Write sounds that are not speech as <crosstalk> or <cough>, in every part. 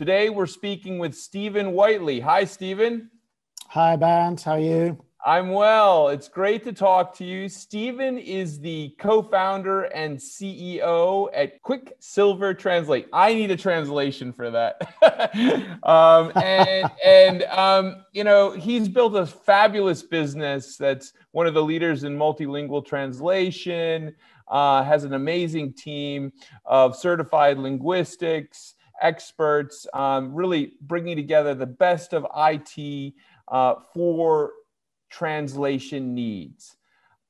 Today we're speaking with Stephen Whiteley. Hi, Stephen. Hi, Bant. How are you? I'm well. It's great to talk to you. Stephen is the co-founder and CEO at Quicksilver Translate. I need a translation for that. <laughs> um, and and um, you know he's built a fabulous business that's one of the leaders in multilingual translation. Uh, has an amazing team of certified linguistics experts, um, really bringing together the best of IT uh, for translation needs.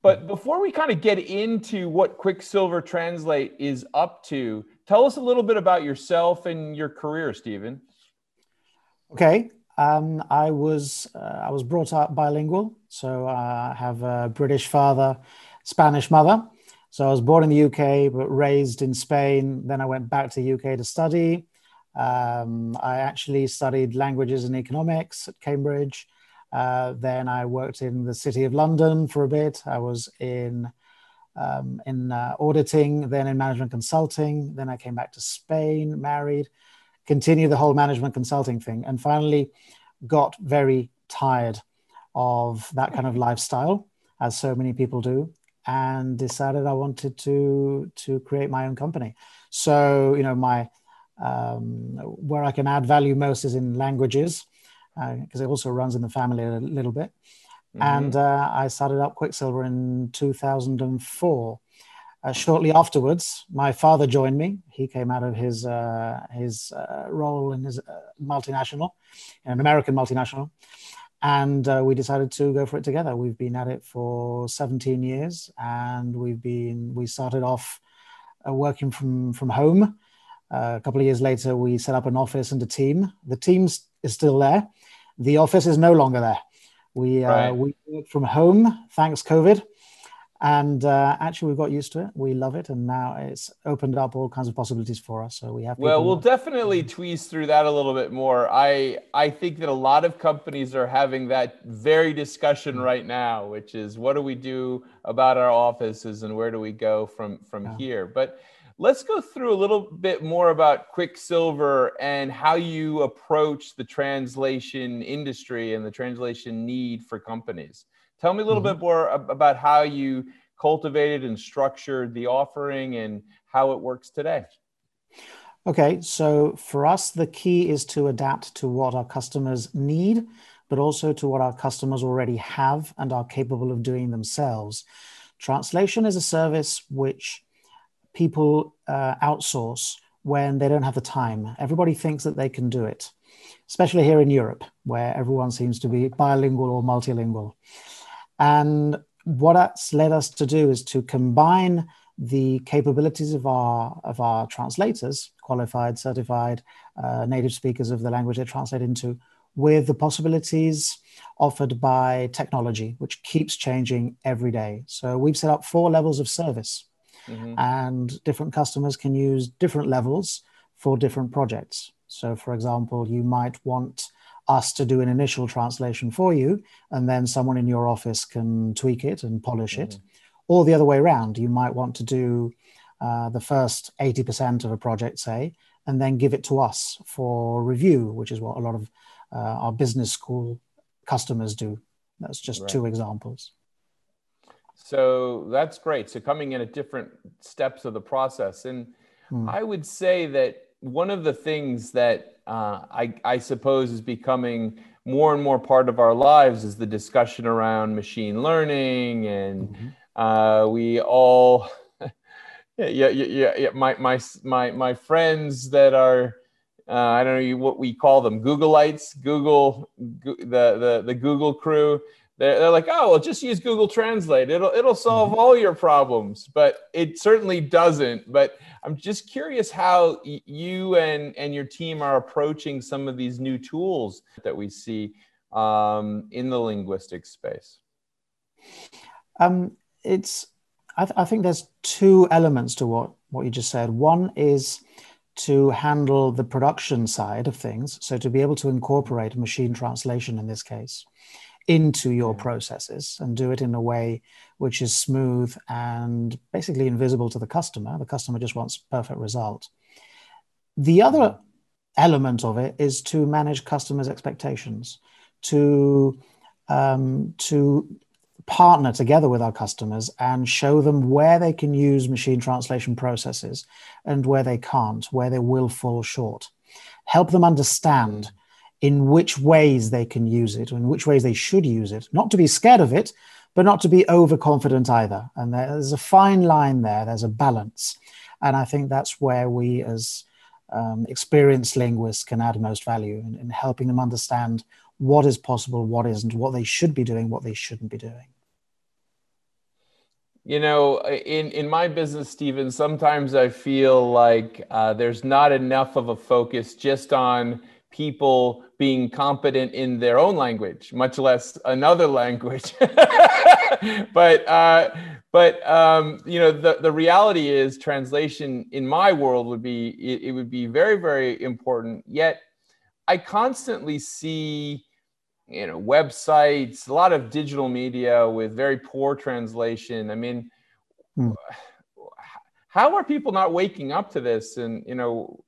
But before we kind of get into what Quicksilver Translate is up to, tell us a little bit about yourself and your career, Stephen. Okay, um, I was uh, I was brought up bilingual, so I have a British father, Spanish mother. So I was born in the UK but raised in Spain. Then I went back to the UK to study. Um, I actually studied languages and economics at Cambridge. Uh, then I worked in the City of London for a bit. I was in um, in uh, auditing, then in management consulting. Then I came back to Spain, married, continued the whole management consulting thing, and finally got very tired of that kind of lifestyle, as so many people do, and decided I wanted to to create my own company. So you know my um, where I can add value most is in languages because uh, it also runs in the family a little bit. Mm-hmm. And uh, I started up Quicksilver in 2004. Uh, shortly afterwards, my father joined me. He came out of his uh, his uh, role in his uh, multinational, an American multinational, and we decided to go for it together. We've been at it for 17 years, and we've been we started off working from from home uh, a couple of years later, we set up an office and a team. The team is still there. The office is no longer there. We uh, right. we work from home thanks COVID, and uh, actually we got used to it. We love it, and now it's opened up all kinds of possibilities for us. So we have. Well, we'll definitely tweeze through that a little bit more. I I think that a lot of companies are having that very discussion mm. right now, which is what do we do about our offices and where do we go from from yeah. here, but Let's go through a little bit more about Quicksilver and how you approach the translation industry and the translation need for companies. Tell me a little mm-hmm. bit more about how you cultivated and structured the offering and how it works today. Okay, so for us, the key is to adapt to what our customers need, but also to what our customers already have and are capable of doing themselves. Translation is a service which people uh, outsource when they don't have the time. Everybody thinks that they can do it, especially here in Europe, where everyone seems to be bilingual or multilingual. And what that's led us to do is to combine the capabilities of our of our translators, qualified, certified, uh, native speakers of the language they translate into, with the possibilities offered by technology, which keeps changing every day. So we've set up four levels of service mm-hmm. and different customers can use different levels for different projects. So, for example, you might want us to do an initial translation for you, and then someone in your office can tweak it and polish mm-hmm. it. Or the other way around, you might want to do uh, the first 80% of a project, say, and then give it to us for review, which is what a lot of uh, our business school customers do. That's just right. two examples. So that's great. So coming in at different steps of the process. And hmm. I would say that one of the things that uh, I, I suppose is becoming more and more part of our lives is the discussion around machine learning. And mm-hmm. uh, we all, <laughs> yeah, yeah, yeah, yeah, my, my, my, my friends that are, uh, I don't know what we call them, Googleites, Google, the, the, the Google crew they're, they're like, oh, well, just use Google Translate. It'll it'll solve all your problems, but it certainly doesn't. But I'm just curious how you and and your team are approaching some of these new tools that we see um, in the linguistic space. Um, it's I, th- I think there's two elements to what what you just said. One is to handle the production side of things, so to be able to incorporate machine translation in this case into your processes and do it in a way which is smooth and basically invisible to the customer. The customer just wants perfect result. The other element of it is to manage customers' expectations, to um, to partner together with our customers and show them where they can use machine translation processes and where they can't, where they will fall short. Help them understand in which ways they can use it, in which ways they should use it, not to be scared of it, but not to be overconfident either. And there's a fine line there, there's a balance. And I think that's where we, as um, experienced linguists, can add most value in, in helping them understand what is possible, what isn't, what they should be doing, what they shouldn't be doing. You know, in in my business, Stephen, sometimes I feel like uh, there's not enough of a focus just on people being competent in their own language, much less another <laughs> language. <laughs> but uh, but um, you know the, the reality is translation in my world would be it, it would be very very important. Yet I constantly see you know websites, a lot of digital media with very poor translation. I mean. Hmm. How are people not waking up to this? And you know,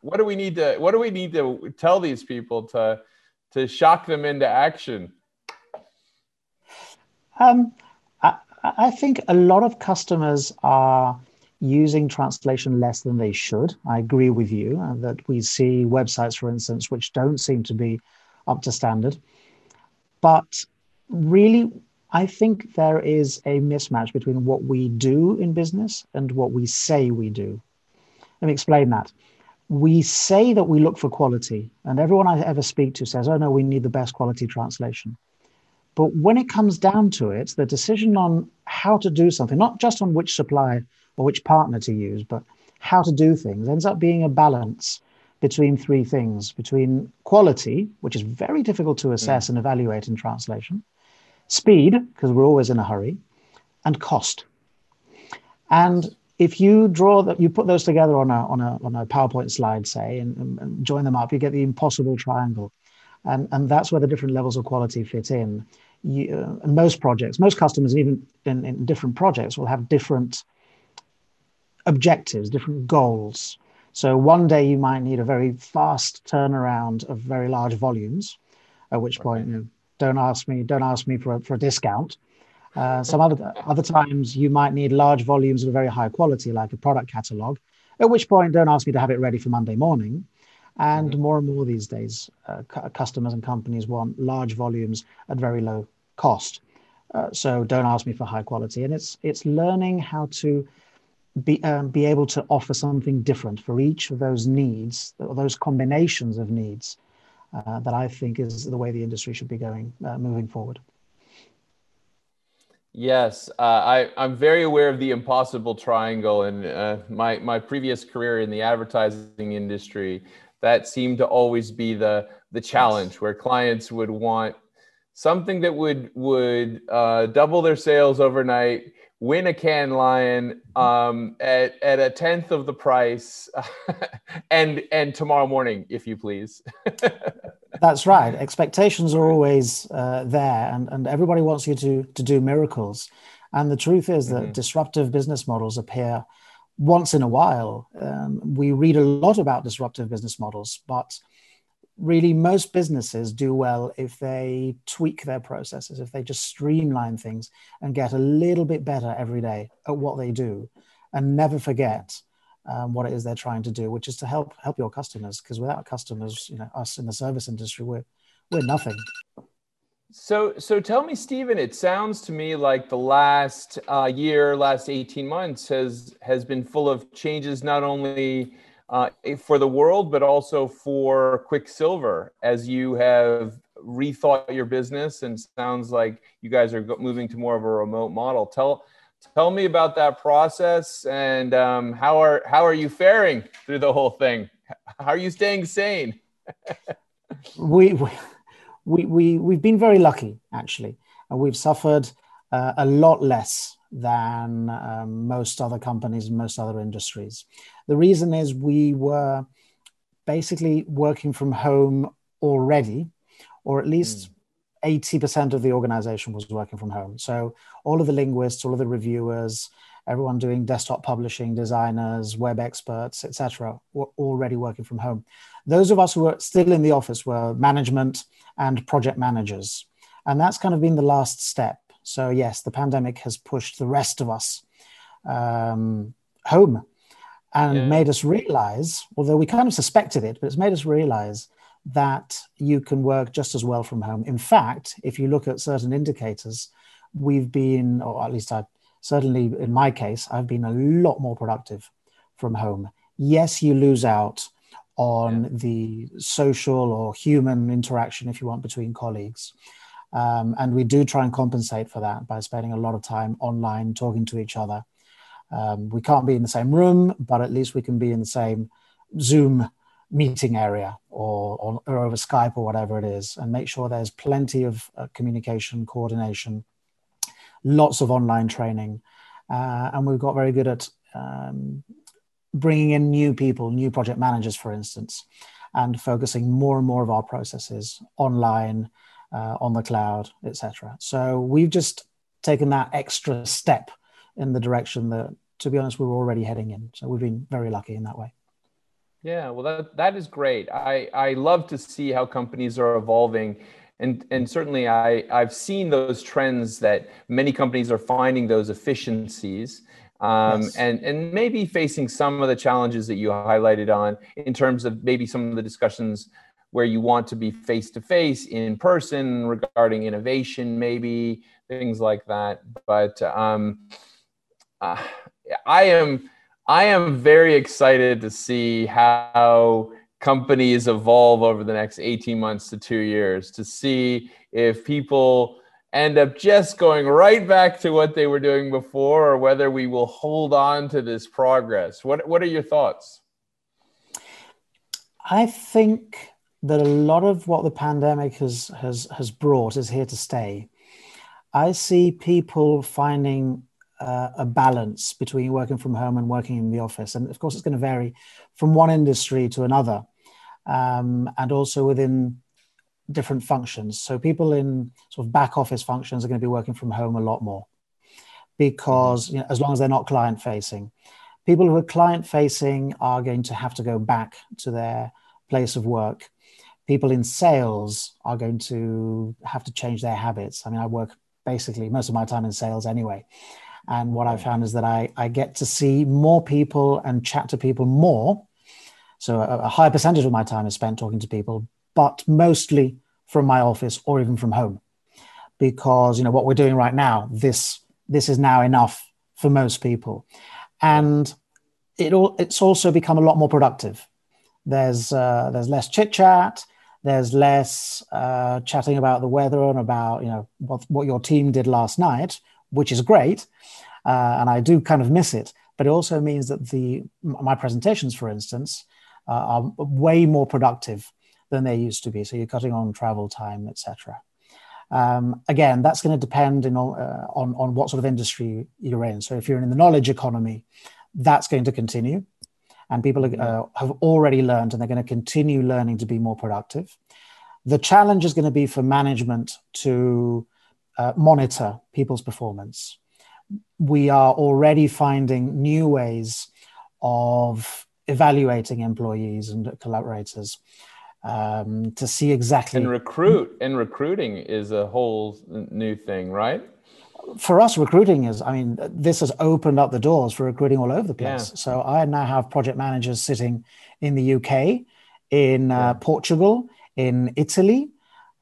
what do we need to what do we need to tell these people to to shock them into action? Um, I, I think a lot of customers are using translation less than they should. I agree with you uh, that we see websites for instance which don't seem to be up to standard. But really i think there is a mismatch between what we do in business and what we say we do. Let me explain that we say that we look for quality, and everyone I ever speak to says, oh no, we need the best quality translation. But when it comes down to it, the decision on how to do something, not just on which supplier or which partner to use, but how to do things, ends up being a balance between three things between quality, which is very difficult to assess mm. and evaluate in translation, speed, because we're always in a hurry, and cost. And if you draw that, you put those together on a on a on a PowerPoint slide, say, and, and, join them up, you get the impossible triangle, and and that's where the different levels of quality fit in. You, uh, and most projects, most customers, even in, in different projects, will have different objectives, different goals. So one day you might need a very fast turnaround of very large volumes, at which point, you know, don't ask me, don't ask me for a, for a discount uh, some other other times you might need large volumes of very high quality, like a product catalog. At which point, don't ask me to have it ready for Monday morning. And mm-hmm. more and more these days, uh, customers and companies want large volumes at very low cost. Uh, so don't ask me for high quality. And it's it's learning how to be um, be able to offer something different for each of those needs, or those combinations of needs, uh, that I think is the way the industry should be going uh, moving forward. Yes, uh, I, I'm very aware of the impossible triangle. And uh, my, my previous career in the advertising industry, that seemed to always be the, the challenge where clients would want something that would, would uh, double their sales overnight, win a Cannes Lion um, at, at a tenth of the price, <laughs> and, and tomorrow morning, if you please. <laughs> That's right. Expectations are always uh, there, and, and everybody wants you to, to do miracles. And the truth is that mm-hmm. disruptive business models appear once in a while. Um, we read a lot about disruptive business models, but really most businesses do well if they tweak their processes, if they just streamline things and get a little bit better every day at what they do and never forget um, what it is they're trying to do, which is to help help your customers. Because without customers, you know, us in the service industry, we're we're nothing. So, so tell me, Stephen. It sounds to me like the last uh, year, last eighteen months has has been full of changes, not only uh, for the world but also for Quicksilver, as you have rethought your business and sounds like you guys are moving to more of a remote model. Tell tell me about that process and um, how are how are you faring through the whole thing? How are you staying sane? <laughs> we, we we we've been very lucky actually, and we've suffered uh, a lot less than um, most other companies and most other industries. The reason is we were basically working from home already, or at least mm. 80% of the organization was working from home. So all of the linguists, all of the reviewers, everyone doing desktop publishing, designers, web experts, etc., were already working from home. Those of us who were still in the office were management and project managers. And that's kind of been the last step. So, yes, the pandemic has pushed the rest of us um, home and yeah. made us realize, although we kind of suspected it, but it's made us realize that you can work just as well from home. In fact, if you look at certain indicators, we've been, or at least I certainly in my case, I've been a lot more productive from home. Yes, you lose out on yeah. the social or human interaction, if you want, between colleagues. Um, and we do try and compensate for that by spending a lot of time online talking to each other. Um, we can't be in the same room, but at least we can be in the same Zoom meeting area or, or, or over Skype or whatever it is, and make sure there's plenty of uh, communication, coordination, lots of online training. Uh, and we've got very good at um, bringing in new people, new project managers, for instance, and focusing more and more of our processes online, uh, on the cloud, etc. So we've just taken that extra step in the direction that, to be honest, we were already heading in. So we've been very lucky in that way. Yeah, well, that, that is great. I, I love to see how companies are evolving. And, and certainly, I, I've seen those trends that many companies are finding those efficiencies um, yes. and, and maybe facing some of the challenges that you highlighted on in terms of maybe some of the discussions where you want to be face to face in person regarding innovation, maybe things like that. But um, uh, I am I am very excited to see how companies evolve over the next 18 months to two years to see if people end up just going right back to what they were doing before or whether we will hold on to this progress. What, what are your thoughts? I think that a lot of what the pandemic has, has, has brought is here to stay. I see people finding uh, a balance between working from home and working in the office. And of course, it's going to vary from one industry to another um, and also within different functions. So people in sort of back office functions are going to be working from home a lot more because you know, as long as they're not client facing. People who are client facing are going to have to go back to their place of work. People in sales are going to have to change their habits. I mean, I work basically most of my time in sales anyway. And what I found is that I, I get to see more people and chat to people more. So a, a high percentage of my time is spent talking to people, but mostly from my office or even from home. Because you know what we're doing right now, this this is now enough for most people. And it all, it's also become a lot more productive. There's uh, there's less chit chat. There's less uh, chatting about the weather and about you know what, what your team did last night, which is great, uh, and I do kind of miss it. But it also means that the my presentations, for instance, uh, are way more productive than they used to be. So you're cutting on travel time, etc. Um, again, that's going to depend in, uh, on on what sort of industry you're in. So if you're in the knowledge economy, that's going to continue, and people uh, have already learned, and they're going to continue learning to be more productive. The challenge is going to be for management to uh, monitor people's performance. We are already finding new ways of evaluating employees and collaborators um, to see exactly. And recruit and recruiting is a whole new thing, right? For us, recruiting is, I mean, this has opened up the doors for recruiting all over the place. Yeah. So I now have project managers sitting in the UK, in uh. Portugal, in Italy,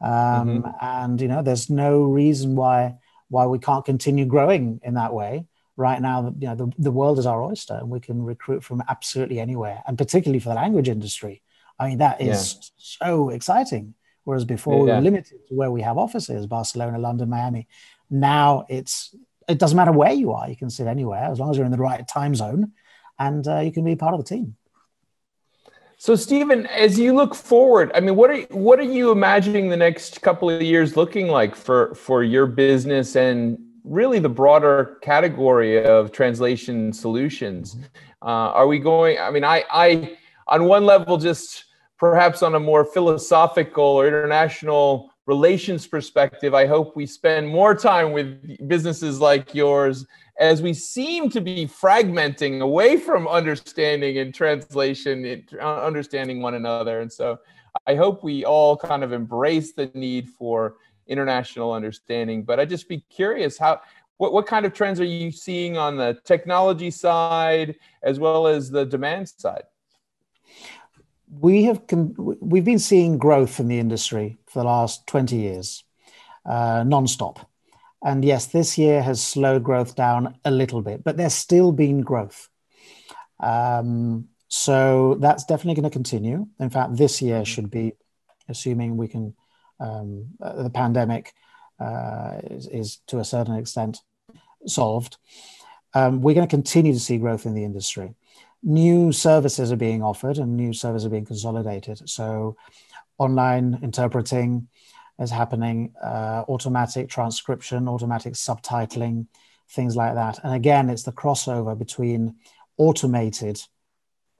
um, mm-hmm. and you know there's no reason why why we can't continue growing in that way right now you know the, the world is our oyster and we can recruit from absolutely anywhere and particularly for the language industry i mean that is yeah. so exciting Whereas before yeah. we were limited to where we have offices, Barcelona, London, Miami. Now it's it doesn't matter where you are; you can sit anywhere as long as you're in the right time zone, and uh, you can be part of the team. So, Stephen, as you look forward, I mean, what are what are you imagining the next couple of years looking like for for your business and really the broader category of translation solutions? Mm-hmm. Uh, are we going? I mean, I I on one level, just perhaps on a more philosophical or international relations perspective, I hope we spend more time with businesses like yours as we seem to be fragmenting away from understanding and translation, uh, understanding one another. And so I hope we all kind of embrace the need for international understanding. But I'd just be curious how. What, what kind of trends are you seeing on the technology side as well as the demand side? We have con- we've been seeing growth in the industry for the last 20 years, uh, nonstop. And yes, this year has slowed growth down a little bit, but there's still been growth. Um, so that's definitely going to continue. In fact, this year should be, assuming we can, um, uh, the pandemic uh, is, is, to a certain extent solved. Um, we're going to continue to see growth in the industry. New services are being offered and new services are being consolidated. So, online interpreting, is happening, uh, automatic transcription, automatic subtitling, things like that. And again, it's the crossover between automated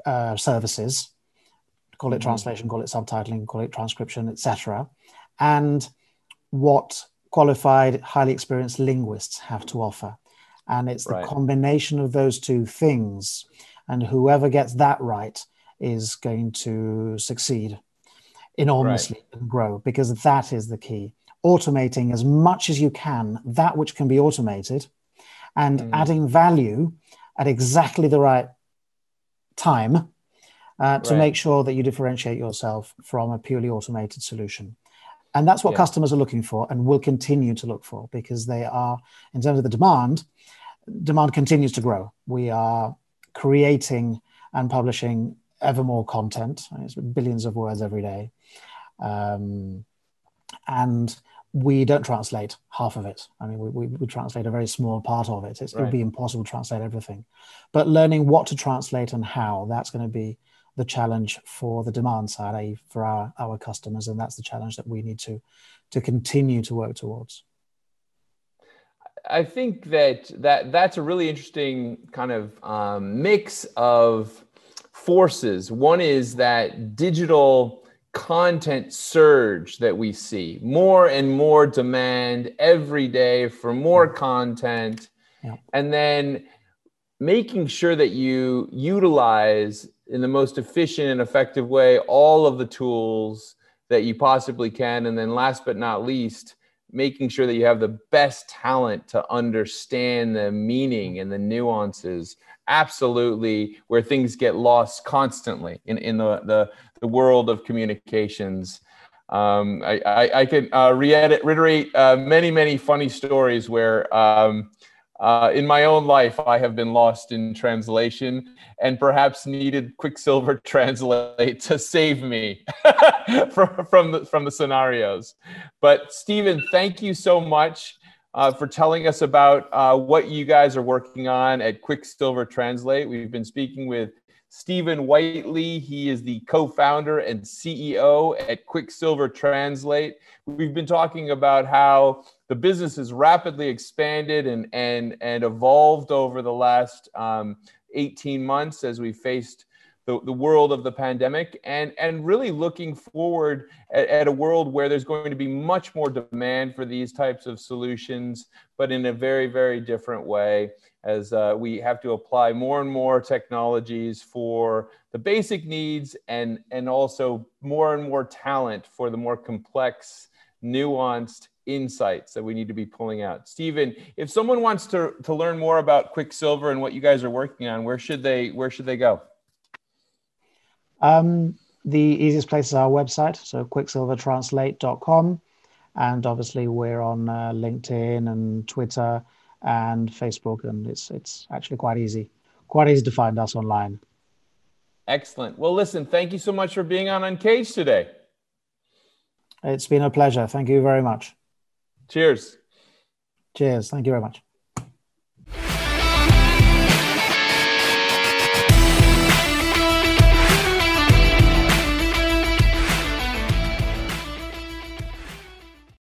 uh, services, call it mm-hmm. translation, call it subtitling, call it transcription, etc., and what qualified, highly experienced linguists have to offer. And it's right. the combination of those two things. And whoever gets that right is going to succeed enormously right. and grow because that is the key. Automating as much as you can that which can be automated and mm. adding value at exactly the right time uh, to right. make sure that you differentiate yourself from a purely automated solution. And that's what yeah. customers are looking for and will continue to look for because they are, in terms of the demand, demand continues to grow. We are creating and publishing ever more content. It's billions of words every day. Um, and we don't translate half of it. I mean, we, we, we translate a very small part of it. Right. It would be impossible to translate everything. But learning what to translate and how, that's going to be the challenge for the demand side, i.e. for our, our customers. And that's the challenge that we need to, to continue to work towards. I think that, that that's a really interesting kind of um, mix of forces. One is that digital content surge that we see more and more demand every day for more content yeah. and then making sure that you utilize in the most efficient and effective way all of the tools that you possibly can and then last but not least making sure that you have the best talent to understand the meaning and the nuances absolutely where things get lost constantly in, in the, the, the world of communications. Um, I, I, I uh, reiterate uh, many, many funny stories where um, uh, in my own life I have been lost in translation and perhaps needed Quicksilver <laughs> Translate to save me <laughs> from, from, the, from the scenarios. But Stephen, thank you so much uh, for telling us about uh, what you guys are working on at Quicksilver Translate. We've been speaking with Stephen Whiteley. He is the co founder and CEO at Quicksilver Translate. We've been talking about how the business has rapidly expanded and, and, and evolved over the last um, 18 months as we faced the, the world of the pandemic and, and really looking forward at, at, a world where there's going to be much more demand for these types of solutions, but in a very, very different way as uh, we have to apply more and more technologies for the basic needs and, and also more and more talent for the more complex, nuanced insights that we need to be pulling out. Stephen, if someone wants to, to learn more about Quicksilver and what you guys are working on, where should they where should they go? Um, the easiest place is our website, so quicksilvertranslate.com. And obviously, we're on uh, LinkedIn and Twitter and Facebook, and it's it's actually quite easy, quite easy to find us online. Excellent. Well, listen, thank you so much for being on Uncaged today. It's been a pleasure. Thank you very much. Cheers. Cheers. Thank you very much.